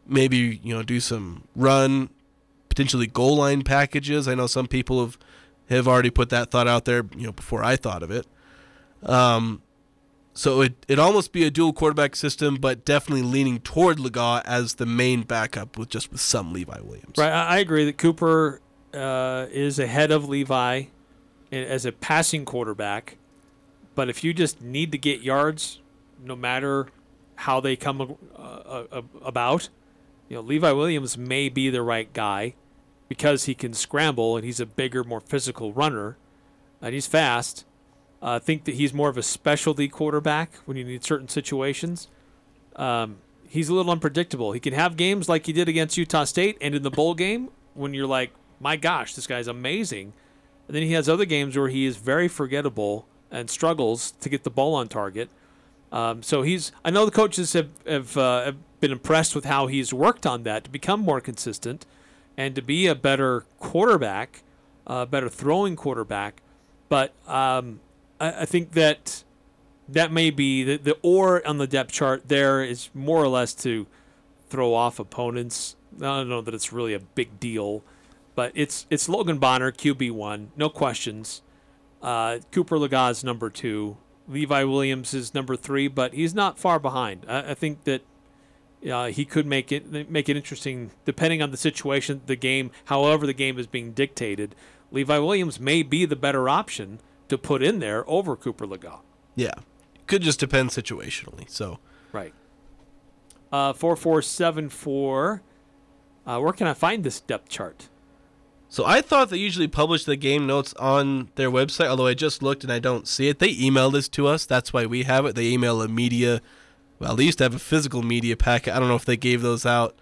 maybe you know do some run, potentially goal line packages. I know some people have have already put that thought out there, you know, before I thought of it. Um, so it it almost be a dual quarterback system, but definitely leaning toward Legas as the main backup with just with some Levi Williams. Right, I I agree that Cooper uh, is ahead of Levi as a passing quarterback. But if you just need to get yards, no matter how they come uh, uh, about, you know, Levi Williams may be the right guy because he can scramble and he's a bigger, more physical runner, and he's fast. I think that he's more of a specialty quarterback when you need certain situations. Um, he's a little unpredictable. He can have games like he did against Utah State and in the bowl game when you're like, my gosh, this guy's amazing. And then he has other games where he is very forgettable and struggles to get the ball on target. Um, so he's. I know the coaches have have, uh, have been impressed with how he's worked on that to become more consistent and to be a better quarterback, a better throwing quarterback. But um, I, I think that that may be the, the or on the depth chart there is more or less to throw off opponents. I don't know that it's really a big deal, but it's it's Logan Bonner QB one, no questions. Uh, Cooper Legas number two, Levi Williams is number three, but he's not far behind. I, I think that uh, he could make it make it interesting depending on the situation, the game, however the game is being dictated. Levi Williams may be the better option to put in there over Cooper Legas. Yeah, could just depend situationally. So Right. Uh, four four seven four. Uh, where can I find this depth chart? So I thought they usually publish the game notes on their website, although I just looked and I don't see it. They emailed this to us. That's why we have it. They email a media. Well, they used to have a physical media packet. I don't know if they gave those out.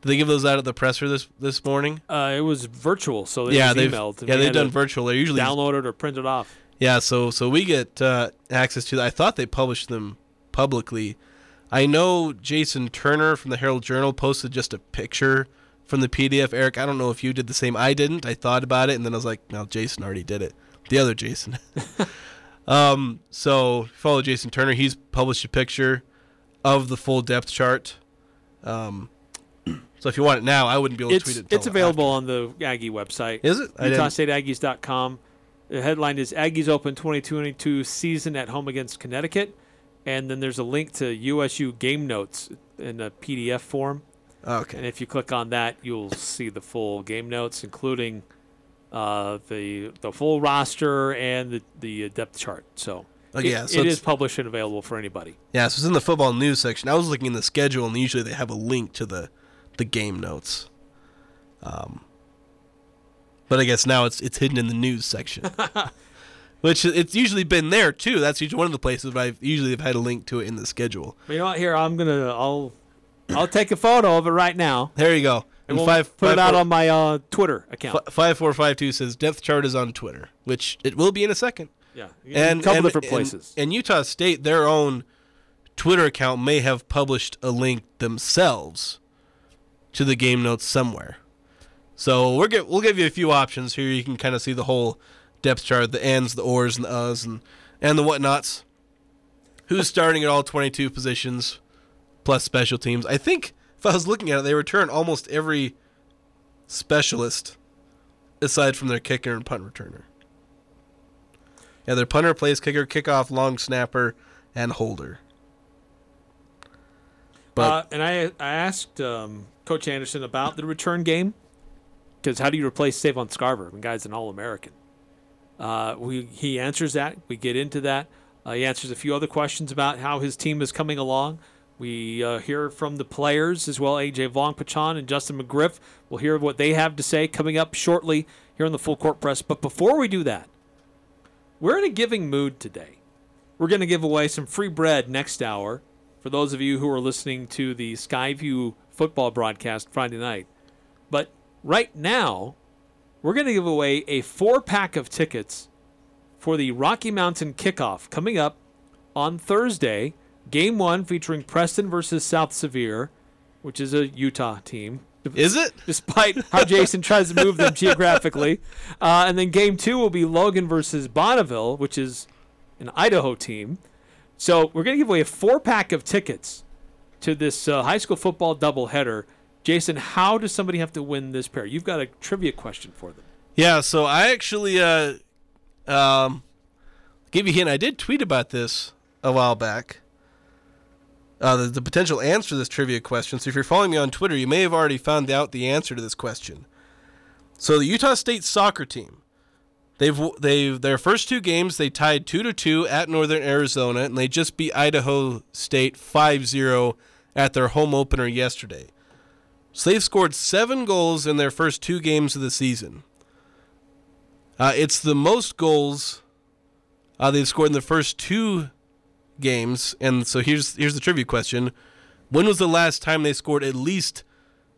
Did they give those out at the presser this this morning? Uh, it was virtual, so they yeah, they've emailed. yeah they've done virtual. They're usually downloaded or printed off. Yeah, so so we get uh, access to that. I thought they published them publicly. I know Jason Turner from the Herald Journal posted just a picture from the PDF. Eric, I don't know if you did the same. I didn't. I thought about it and then I was like, no, Jason already did it. the other Jason. um, so follow Jason Turner. He's published a picture of the full depth chart. Um, so if you want it now, I wouldn't be able to It's tweet it. it's available on the Aggie website. Is it? UtahStateAggies.com. The headline is Aggies open 2022 season at home against Connecticut, and then there's a link to USU game notes in a PDF form. Okay. And if you click on that, you'll see the full game notes, including uh, the the full roster and the, the depth chart. So, Oh, it- yeah, so it's- published and available for anybody. Yeah, so it's in the football news section. I was looking in the schedule, and usually they have a link to the the game notes. Um, but I guess now it's it's hidden in the news section, which it's usually been there too. That's usually one of the places, but I've usually have had a link to it in the schedule. You know what? Here, I'm gonna I'll I'll take a photo of it right now. There you go. And we'll five put it out four- on my uh, Twitter account. Five four five two says depth chart is on Twitter, which it will be in a second. Yeah, and a couple and- different places. And, Utah State, their own Twitter account may have published a link themselves to the game notes somewhere. So we're get, we'll give you a few options here. You can kind of see the whole depth chart, the ands, the ors, and the us, and and the whatnots. Who's starting at all twenty-two positions, plus special teams? I think if I was looking at it, they return almost every specialist, aside from their kicker and punt returner. Yeah, their punter, place kicker, kickoff, long snapper, and holder. But uh, and I I asked um, Coach Anderson about the return game because how do you replace Savon Scarver? The guy's an All American. Uh, we he answers that. We get into that. Uh, he answers a few other questions about how his team is coming along. We uh, hear from the players as well. AJ Vongphachanh and Justin McGriff. We'll hear what they have to say coming up shortly here on the Full Court Press. But before we do that, we're in a giving mood today. We're going to give away some free bread next hour for those of you who are listening to the Skyview football broadcast Friday night. But right now, we're going to give away a four pack of tickets for the Rocky Mountain kickoff coming up on Thursday. Game one featuring Preston versus South Sevier, which is a Utah team. Is it? Despite how Jason tries to move them geographically. Uh, and then game two will be Logan versus Bonneville, which is an Idaho team. So we're going to give away a four pack of tickets to this uh, high school football doubleheader. Jason, how does somebody have to win this pair? You've got a trivia question for them. Yeah, so I actually uh um give you a hint. I did tweet about this a while back. Uh, the, the potential answer to this trivia question. So if you're following me on Twitter, you may have already found out the answer to this question. So the Utah State soccer team, they've they their first two games they tied two to two at Northern Arizona, and they just beat Idaho State 5-0 at their home opener yesterday. So they've scored seven goals in their first two games of the season. Uh, it's the most goals uh, they've scored in the first two games. And so here's here's the trivia question: When was the last time they scored at least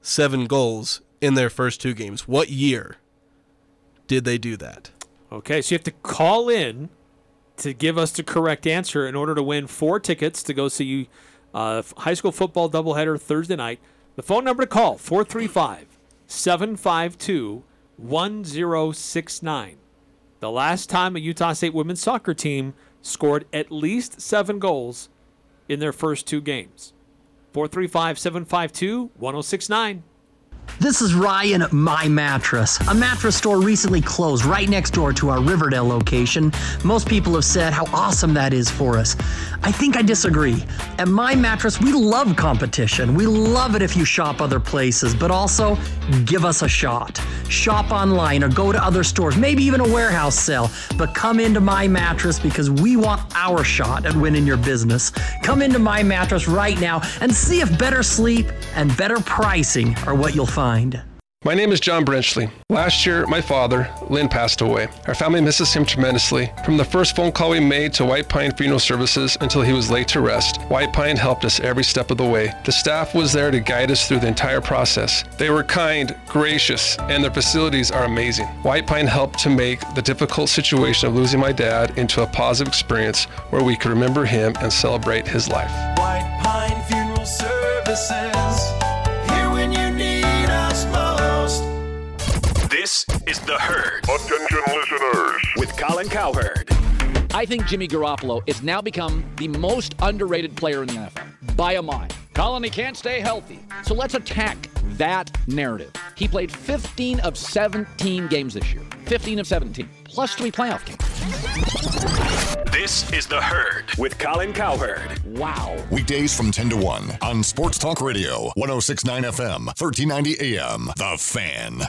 seven goals in their first two games? What year did they do that? Okay, so you have to call in to give us the correct answer in order to win four tickets to go see uh, high school football doubleheader Thursday night. The phone number to call 435 752 1069. The last time a Utah State women's soccer team scored at least seven goals in their first two games. 435 752 1069. This is Ryan at My Mattress. A mattress store recently closed right next door to our Riverdale location. Most people have said how awesome that is for us. I think I disagree. At My Mattress, we love competition. We love it if you shop other places, but also give us a shot. Shop online or go to other stores, maybe even a warehouse sale, but come into My Mattress because we want our shot at winning your business. Come into My Mattress right now and see if better sleep and better pricing are what you'll find. My name is John Brenchley. Last year, my father, Lynn, passed away. Our family misses him tremendously. From the first phone call we made to White Pine Funeral Services until he was laid to rest, White Pine helped us every step of the way. The staff was there to guide us through the entire process. They were kind, gracious, and their facilities are amazing. White Pine helped to make the difficult situation of losing my dad into a positive experience where we could remember him and celebrate his life. White Pine Funeral Services. This is The Herd. Attention listeners. With Colin Cowherd. I think Jimmy Garoppolo has now become the most underrated player in the NFL by a mile. Colin, he can't stay healthy. So let's attack that narrative. He played 15 of 17 games this year. 15 of 17, plus three playoff games. This is The Herd with Colin Cowherd. Wow. Weekdays from 10 to 1 on Sports Talk Radio, 1069 FM, 1390 AM. The Fan.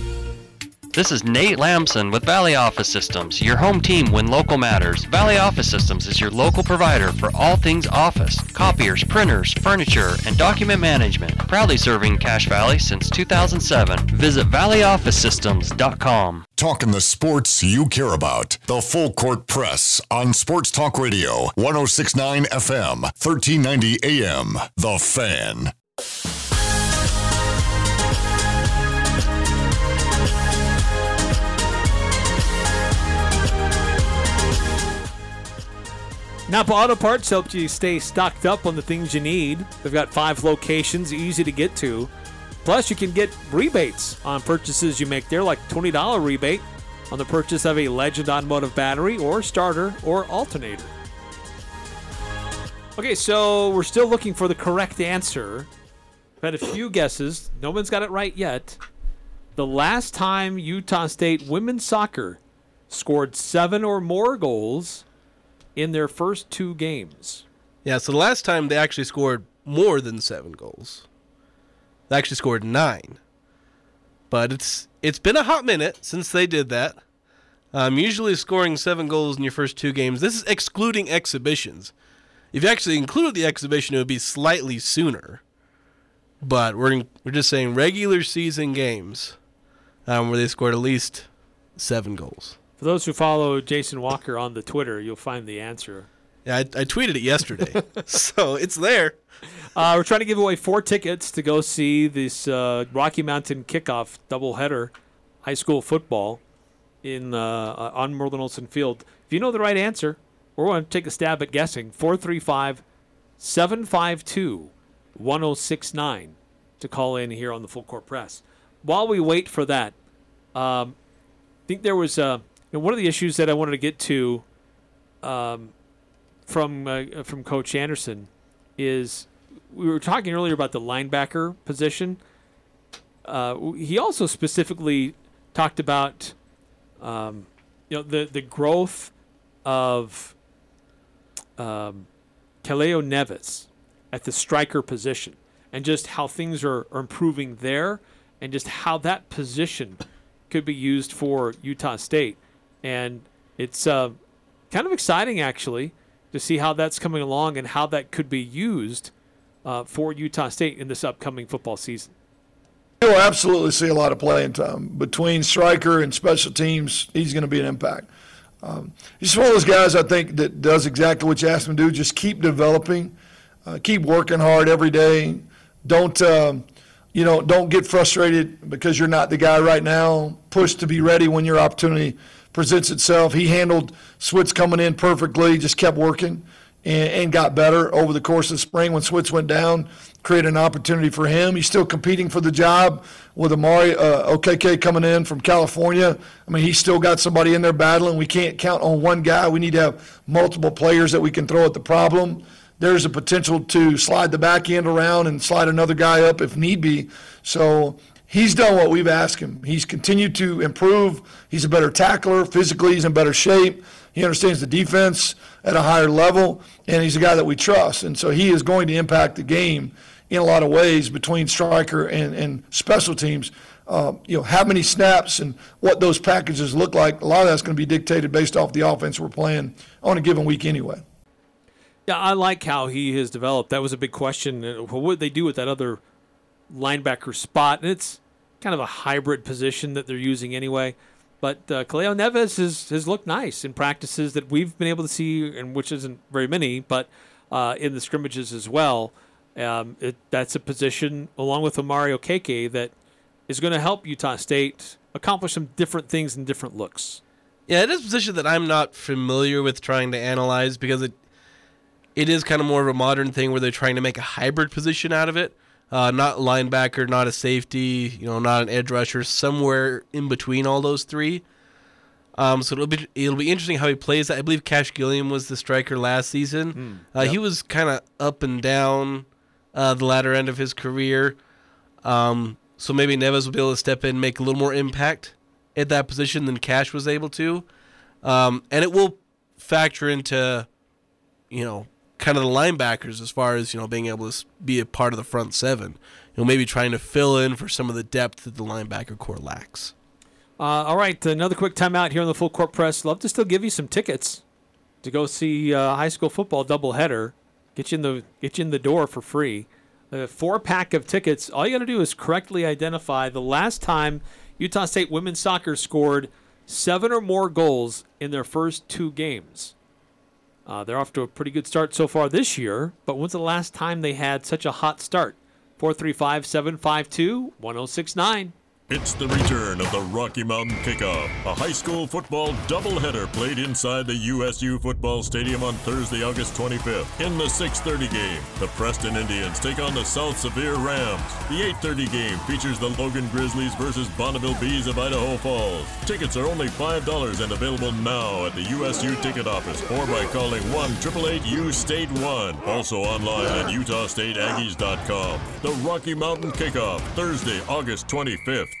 This is Nate Lamson with Valley Office Systems, your home team when local matters. Valley Office Systems is your local provider for all things office, copiers, printers, furniture, and document management. Proudly serving Cache Valley since 2007. Visit valleyofficesystems.com. Talking the sports you care about. The Full Court Press on Sports Talk Radio, 1069 FM, 1390 AM. The Fan. Napa Auto Parts helps you stay stocked up on the things you need. They've got five locations, easy to get to. Plus, you can get rebates on purchases you make there, like $20 rebate on the purchase of a Legend Automotive battery or starter or alternator. Okay, so we're still looking for the correct answer. I've had a few guesses. No one's got it right yet. The last time Utah State women's soccer scored seven or more goals in their first two games. Yeah, so the last time they actually scored more than seven goals. They actually scored nine. But it's it's been a hot minute since they did that. Um, usually scoring seven goals in your first two games. This is excluding exhibitions. If you actually included the exhibition, it would be slightly sooner. But we're we're just saying regular season games um, where they scored at least seven goals. For those who follow Jason Walker on the Twitter, you'll find the answer. Yeah, I, I tweeted it yesterday, so it's there. Uh, we're trying to give away four tickets to go see this uh, Rocky Mountain kickoff doubleheader, high school football, in uh, on Merlin Olsen Field. If you know the right answer, or want to take a stab at guessing, 435 752 1069 to call in here on the Full Court Press. While we wait for that, um, I think there was uh, know, one of the issues that I wanted to get to um, from uh, from Coach Anderson is we were talking earlier about the linebacker position. Uh, he also specifically talked about um, you know the the growth of um, Kaleo Nevis at the striker position and just how things are, are improving there and just how that position could be used for Utah State. And it's uh, kind of exciting, actually, to see how that's coming along and how that could be used uh, for Utah State in this upcoming football season. You'll absolutely see a lot of playing time between striker and special teams. He's going to be an impact. Um, he's one of those guys I think that does exactly what you ask him to do. Just keep developing, uh, keep working hard every day. Don't um, you know? Don't get frustrated because you're not the guy right now. Push to be ready when your opportunity presents itself. He handled Switz coming in perfectly. Just kept working and, and got better over the course of spring when Switz went down. Created an opportunity for him. He's still competing for the job with Amari uh, OKK coming in from California. I mean, he's still got somebody in there battling. We can't count on one guy. We need to have multiple players that we can throw at the problem. There's a potential to slide the back end around and slide another guy up if need be. So he's done what we've asked him. He's continued to improve. He's a better tackler. Physically, he's in better shape. He understands the defense at a higher level, and he's a guy that we trust. And so he is going to impact the game in a lot of ways between striker and, and special teams. Uh, you know, how many snaps and what those packages look like, a lot of that's going to be dictated based off the offense we're playing on a given week anyway. Yeah, I like how he has developed. That was a big question. What would they do with that other linebacker spot? And it's kind of a hybrid position that they're using anyway. But uh, Kaleo Neves has, has looked nice in practices that we've been able to see, and which isn't very many, but uh, in the scrimmages as well. Um, it, that's a position, along with Mario Keke, that is going to help Utah State accomplish some different things and different looks. Yeah, it is a position that I'm not familiar with trying to analyze because it it is kind of more of a modern thing where they're trying to make a hybrid position out of it. Uh, not linebacker, not a safety, you know, not an edge rusher, somewhere in between all those three. Um, so it'll be it'll be interesting how he plays that. I believe Cash Gilliam was the striker last season. uh, He was kind of up and down uh, the latter end of his career. Um, so maybe Neves will be able to step in, make a little more impact at that position than Cash was able to, um, and it will factor into, you know, kind of the linebackers as far as you know being able to be a part of the front seven. You know, maybe trying to fill in for some of the depth that the linebacker core lacks. Uh, all right, another quick timeout here on the full court press. Love to still give you some tickets to go see uh, high school football doubleheader. Get you in the get you in the door for free. A four pack of tickets. All you got to do is correctly identify the last time Utah State women's soccer scored seven or more goals in their first two games. Uh, they're off to a pretty good start so far this year, but when's the last time they had such a hot start? 435 752 1069. It's the return of the Rocky Mountain Kickoff, a high school football doubleheader played inside the USU football stadium on Thursday, August 25th. In the 6:30 game, the Preston Indians take on the South Sevier Rams. The 8:30 game features the Logan Grizzlies versus Bonneville Bees of Idaho Falls. Tickets are only $5 and available now at the USU ticket office or by calling 1-888-U State 1. Also online at UtahStateAggies.com. The Rocky Mountain Kickoff, Thursday, August 25th.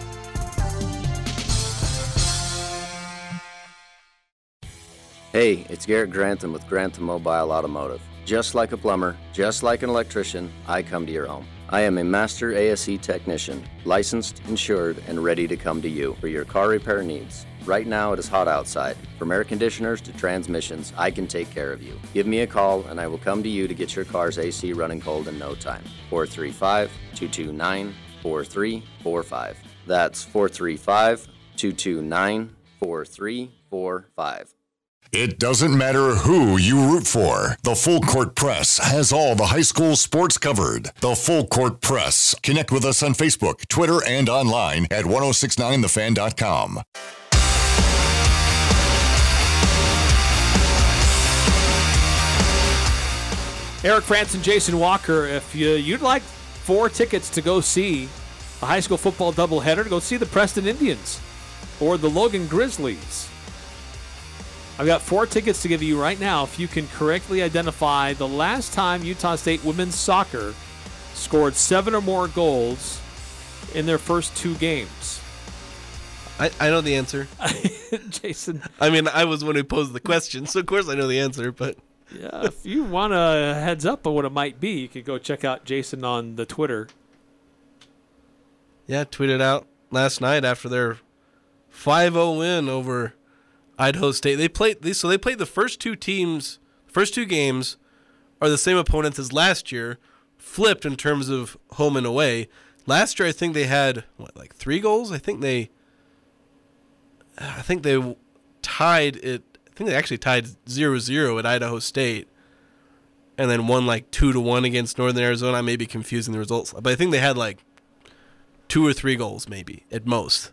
Hey, it's Garrett Grantham with Grantham Mobile Automotive. Just like a plumber, just like an electrician, I come to your home. I am a master ASE technician, licensed, insured, and ready to come to you for your car repair needs. Right now it is hot outside. From air conditioners to transmissions, I can take care of you. Give me a call and I will come to you to get your car's AC running cold in no time. 435 229 4345. That's 435 229 4345. It doesn't matter who you root for. The Full Court Press has all the high school sports covered. The Full Court Press. Connect with us on Facebook, Twitter, and online at 1069thefan.com. Eric France and Jason Walker, if you, you'd like four tickets to go see a high school football doubleheader, go see the Preston Indians or the Logan Grizzlies. I've got four tickets to give you right now if you can correctly identify the last time Utah State women's soccer scored seven or more goals in their first two games. I, I know the answer. Jason. I mean, I was the one who posed the question, so of course I know the answer, but. Yeah, if you want a heads up on what it might be, you could go check out Jason on the Twitter. Yeah, tweeted out last night after their 5-0 win over Idaho State. They played they, so they played the first two teams, first two games are the same opponents as last year, flipped in terms of home and away. Last year I think they had what like 3 goals. I think they I think they tied it I think they actually tied 0-0 at Idaho State. And then won like 2 to 1 against Northern Arizona. I may be confusing the results, but I think they had like two or three goals maybe at most.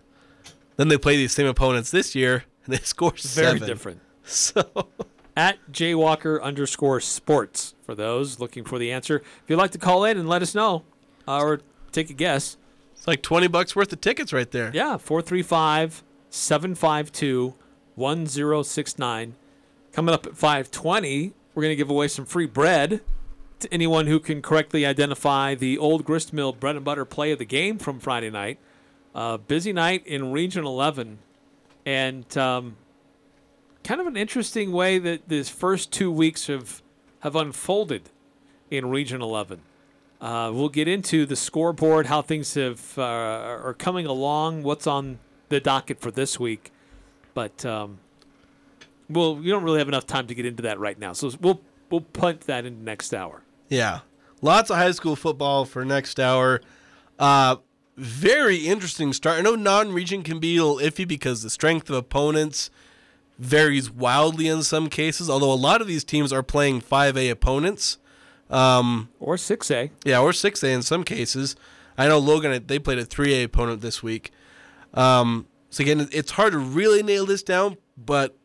Then they play these same opponents this year they score Very seven. different. So At Jaywalker underscore sports for those looking for the answer. If you'd like to call in and let us know uh, or take a guess. It's like 20 bucks worth of tickets right there. Yeah, 435 752 1069. Coming up at 520, we're going to give away some free bread to anyone who can correctly identify the old gristmill bread and butter play of the game from Friday night. Uh, busy night in Region 11. And um, kind of an interesting way that these first two weeks have have unfolded in Region 11. Uh, we'll get into the scoreboard, how things have uh, are coming along, what's on the docket for this week, but um, well, we don't really have enough time to get into that right now, so we'll we'll punt that into next hour. Yeah. Lots of high school football for next hour. Uh, very interesting start. I know non region can be a little iffy because the strength of opponents varies wildly in some cases, although a lot of these teams are playing 5A opponents. Um, or 6A. Yeah, or 6A in some cases. I know Logan, they played a 3A opponent this week. Um, so again, it's hard to really nail this down, but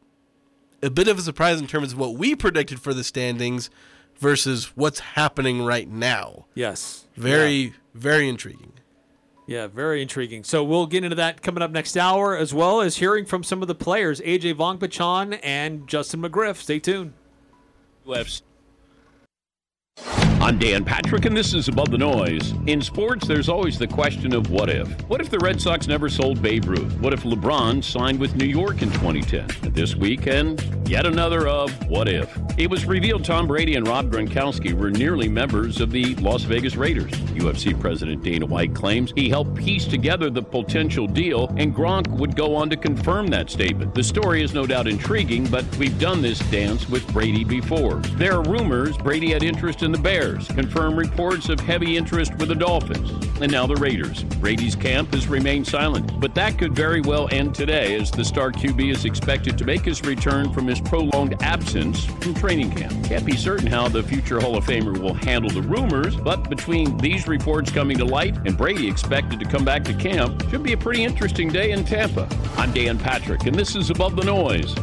a bit of a surprise in terms of what we predicted for the standings versus what's happening right now. Yes. Very, Yeah. very intriguing. Yeah, very intriguing. So we'll get into that coming up next hour, as well as hearing from some of the players, AJ Vongphachanh and Justin McGriff. Stay tuned. I'm Dan Patrick, and this is Above the Noise. In sports, there's always the question of what if. What if the Red Sox never sold Babe Ruth? What if LeBron signed with New York in 2010? This weekend, yet another of what if. It was revealed Tom Brady and Rob Gronkowski were nearly members of the Las Vegas Raiders. UFC President Dana White claims he helped piece together the potential deal, and Gronk would go on to confirm that statement. The story is no doubt intriguing, but we've done this dance with Brady before. There are rumors Brady had interest in the Bears, confirm reports of heavy interest with the Dolphins, and now the Raiders. Brady's camp has remained silent, but that could very well end today as the star QB is expected to make his return from his prolonged absence from training camp. Can't be certain how the future Hall of Famer will handle the rumors, but between these reports coming to light and Brady expected to come back to camp, should be a pretty interesting day in Tampa. I'm Dan Patrick, and this is Above the Noise.